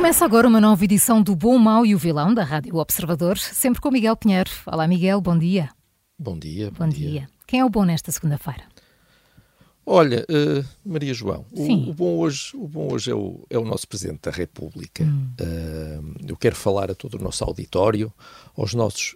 Começa agora uma nova edição do Bom, Mau e o Vilão da Rádio Observador, sempre com Miguel Pinheiro. Olá, Miguel, bom dia. Bom dia. Bom, dia. Quem é o bom nesta segunda-feira? Olha, uh, Maria João, o, o bom hoje, o bom hoje é, o, é o nosso Presidente da República. Uh, eu quero falar a todo o nosso auditório, aos nossos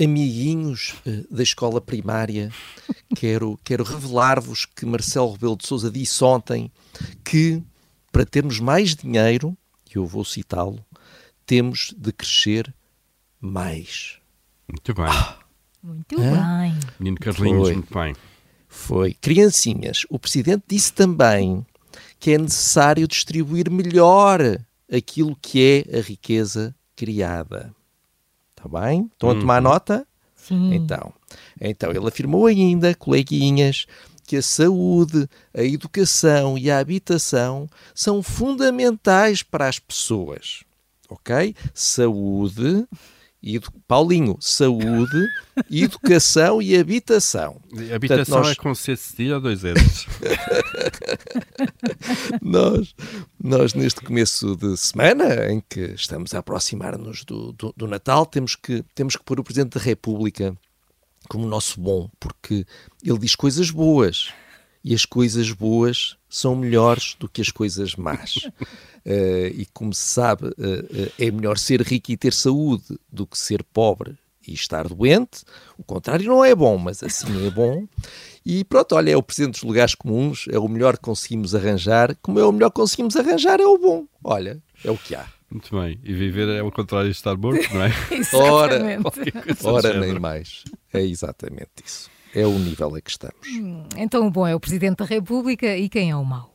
amiguinhos uh, da escola primária. quero, quero revelar-vos que Marcelo Rebelo de Sousa disse ontem que para termos mais dinheiro, e eu vou citá-lo, temos de crescer mais. Muito bem. Muito Hã? bem. Menino Carlinhos, Foi. muito bem. Foi. Criancinhas, o Presidente disse também que é necessário distribuir melhor aquilo que é a riqueza criada. Está bem? Estão a tomar nota? Sim. Então, então, ele afirmou ainda, coleguinhas, que a saúde, a educação e a habitação são fundamentais para as pessoas. Ok? Saúde, edu... Paulinho, saúde, educação e habitação. Habitação nós- é com C cedilha ou dois S's? nós, nós, neste começo de semana, em que estamos a aproximar-nos do, do, do Natal, temos que, temos que pôr o Presidente da República como nosso bom, porque ele diz coisas boas. E as coisas boas são melhores do que as coisas más. Eh, e como se sabe, eh, eh, é melhor ser rico e ter saúde do que ser pobre e estar doente. O contrário não é bom, mas assim é bom. E pronto, olha, é o presente dos lugares comuns, é o melhor que conseguimos arranjar. Como é o melhor que conseguimos arranjar, é o bom. Olha, é o que há. Muito bem. E viver é o contrário de estar morto, não é? Ora, ora nem mais. É exatamente isso. É o nível a que estamos. Então o bom é o Presidente da República e quem é o mau?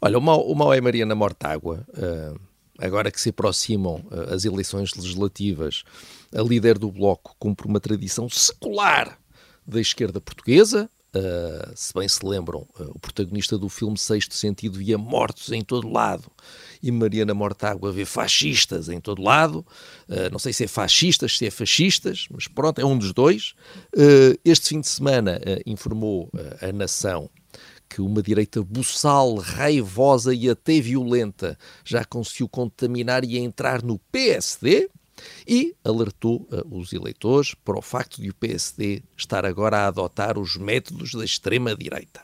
Olha, o mau, o mau é Mariana Mortágua. Ah, agora que se aproximam ah, as eleições legislativas, a líder do Bloco cumpre uma tradição secular da esquerda portuguesa. Ah, se bem se lembram, ah, o protagonista do filme Sexto Sentido via mortos em todo lado e Mariana Mortágua vê fascistas em todo lado. Ah, não sei se é fascistas, se é fascistas, mas pronto, é um dos dois. Este fim de semana informou a nação que uma direita buçal, raivosa e até violenta já conseguiu contaminar e entrar no PSD e alertou eh, os eleitores para o facto de o PSD estar agora a adotar os métodos da extrema-direita.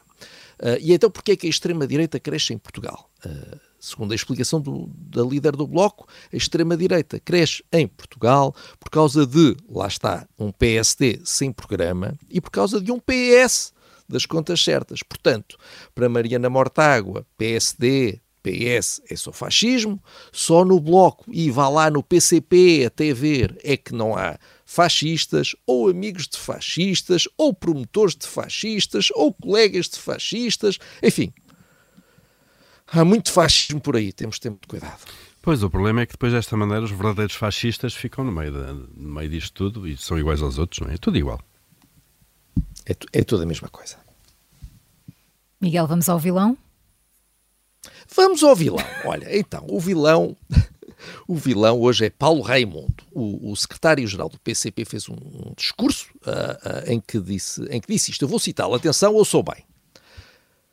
Eh, e então, porquê é que a extrema-direita cresce em Portugal? Eh, segundo a explicação do- da líder do Bloco, a extrema-direita cresce em Portugal por causa de, lá está, um PSD sem programa e por causa de um PS das contas certas. Portanto, para Mariana Mortágua, PSD, PS é só fascismo, só no Bloco e vá lá no PCP até ver é que não há fascistas, ou amigos de fascistas, ou promotores de fascistas, ou colegas de fascistas, enfim. Há muito fascismo por aí, temos de ter muito cuidado. Pois, o problema é que depois desta maneira os verdadeiros fascistas ficam no meio, da- no meio disto tudo e são iguais aos outros, não é? É tudo igual. É, tu- é tudo a mesma coisa. Miguel, vamos ao vilão? Vamos ao vilão. Olha, então, o vilão, o vilão hoje é Paulo Raimundo. O, o secretário-geral do PCP fez um, um discurso ah, ah, em, que disse, em que disse isto. Eu vou citá-lo. Atenção, eu sou bem.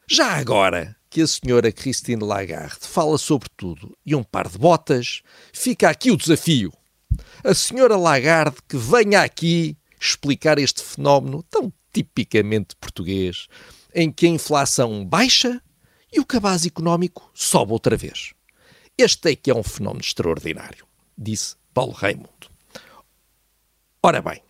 Já agora que a senhora Christine Lagarde fala sobre tudo e um par de botas, fica aqui o desafio. A senhora Lagarde que venha aqui explicar este fenómeno tão tipicamente português, em que a inflação baixa e o cabaz económico sobe outra vez. Este é que é um fenómeno extraordinário, disse Paulo Raimundo. Ora bem,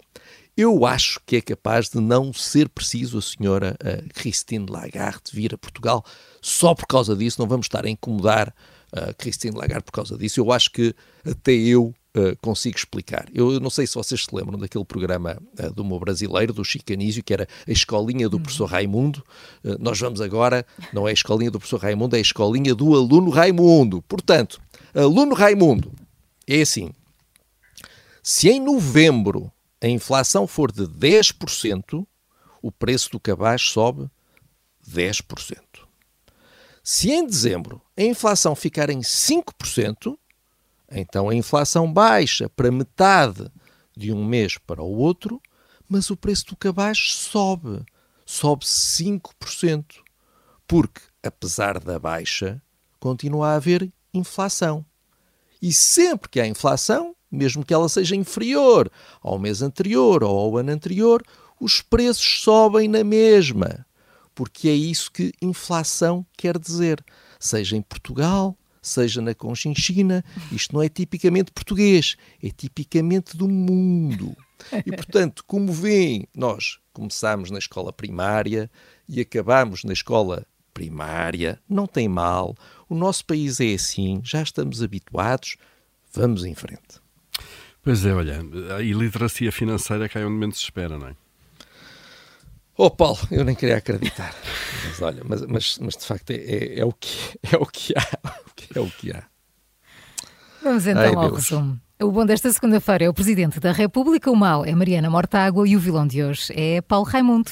eu acho que é capaz de não ser preciso a senhora eh, Christine Lagarde vir a Portugal só por causa disso. Não vamos estar a incomodar a Christine Lagarde por causa disso. Eu acho que até eu uh, consigo explicar. Eu não sei se vocês se lembram daquele programa uh, do meu brasileiro, do Chicanísio, que era a escolinha do professor uhum. Raimundo. Uh, nós vamos agora, não é a escolinha do professor Raimundo, é a escolinha do aluno Raimundo. Portanto, aluno Raimundo, é assim. Se em novembro a inflação for de 10%, o preço do cabaz sobe 10%. Se em dezembro a inflação ficar em 5%, então a inflação baixa para metade de um mês para o outro, mas o preço do cabaz sobe. Sobe 5%. Porque, apesar da baixa, continua a haver inflação. E sempre que há inflação, mesmo que ela seja inferior ao mês anterior ou ao ano anterior, os preços sobem na mesma. Porque é isso que inflação quer dizer. Seja em Portugal, seja na Conchinchina, isto não é tipicamente português, é tipicamente do mundo. E, portanto, como veem, nós começámos na escola primária e acabamos na escola primária, não tem mal, o nosso país é assim, já estamos habituados, vamos em frente. Pois é, olha, a iliteracia financeira cai onde menos se espera, não é? Oh Paulo, eu nem queria acreditar. Mas olha, mas, mas, mas de facto é, é, é, o que, é o que há. É o que há. Vamos então Ai, ao resumo. O bom desta segunda-feira é o Presidente da República, o mau é Mariana Mortágua e o vilão de hoje é Paulo Raimundo.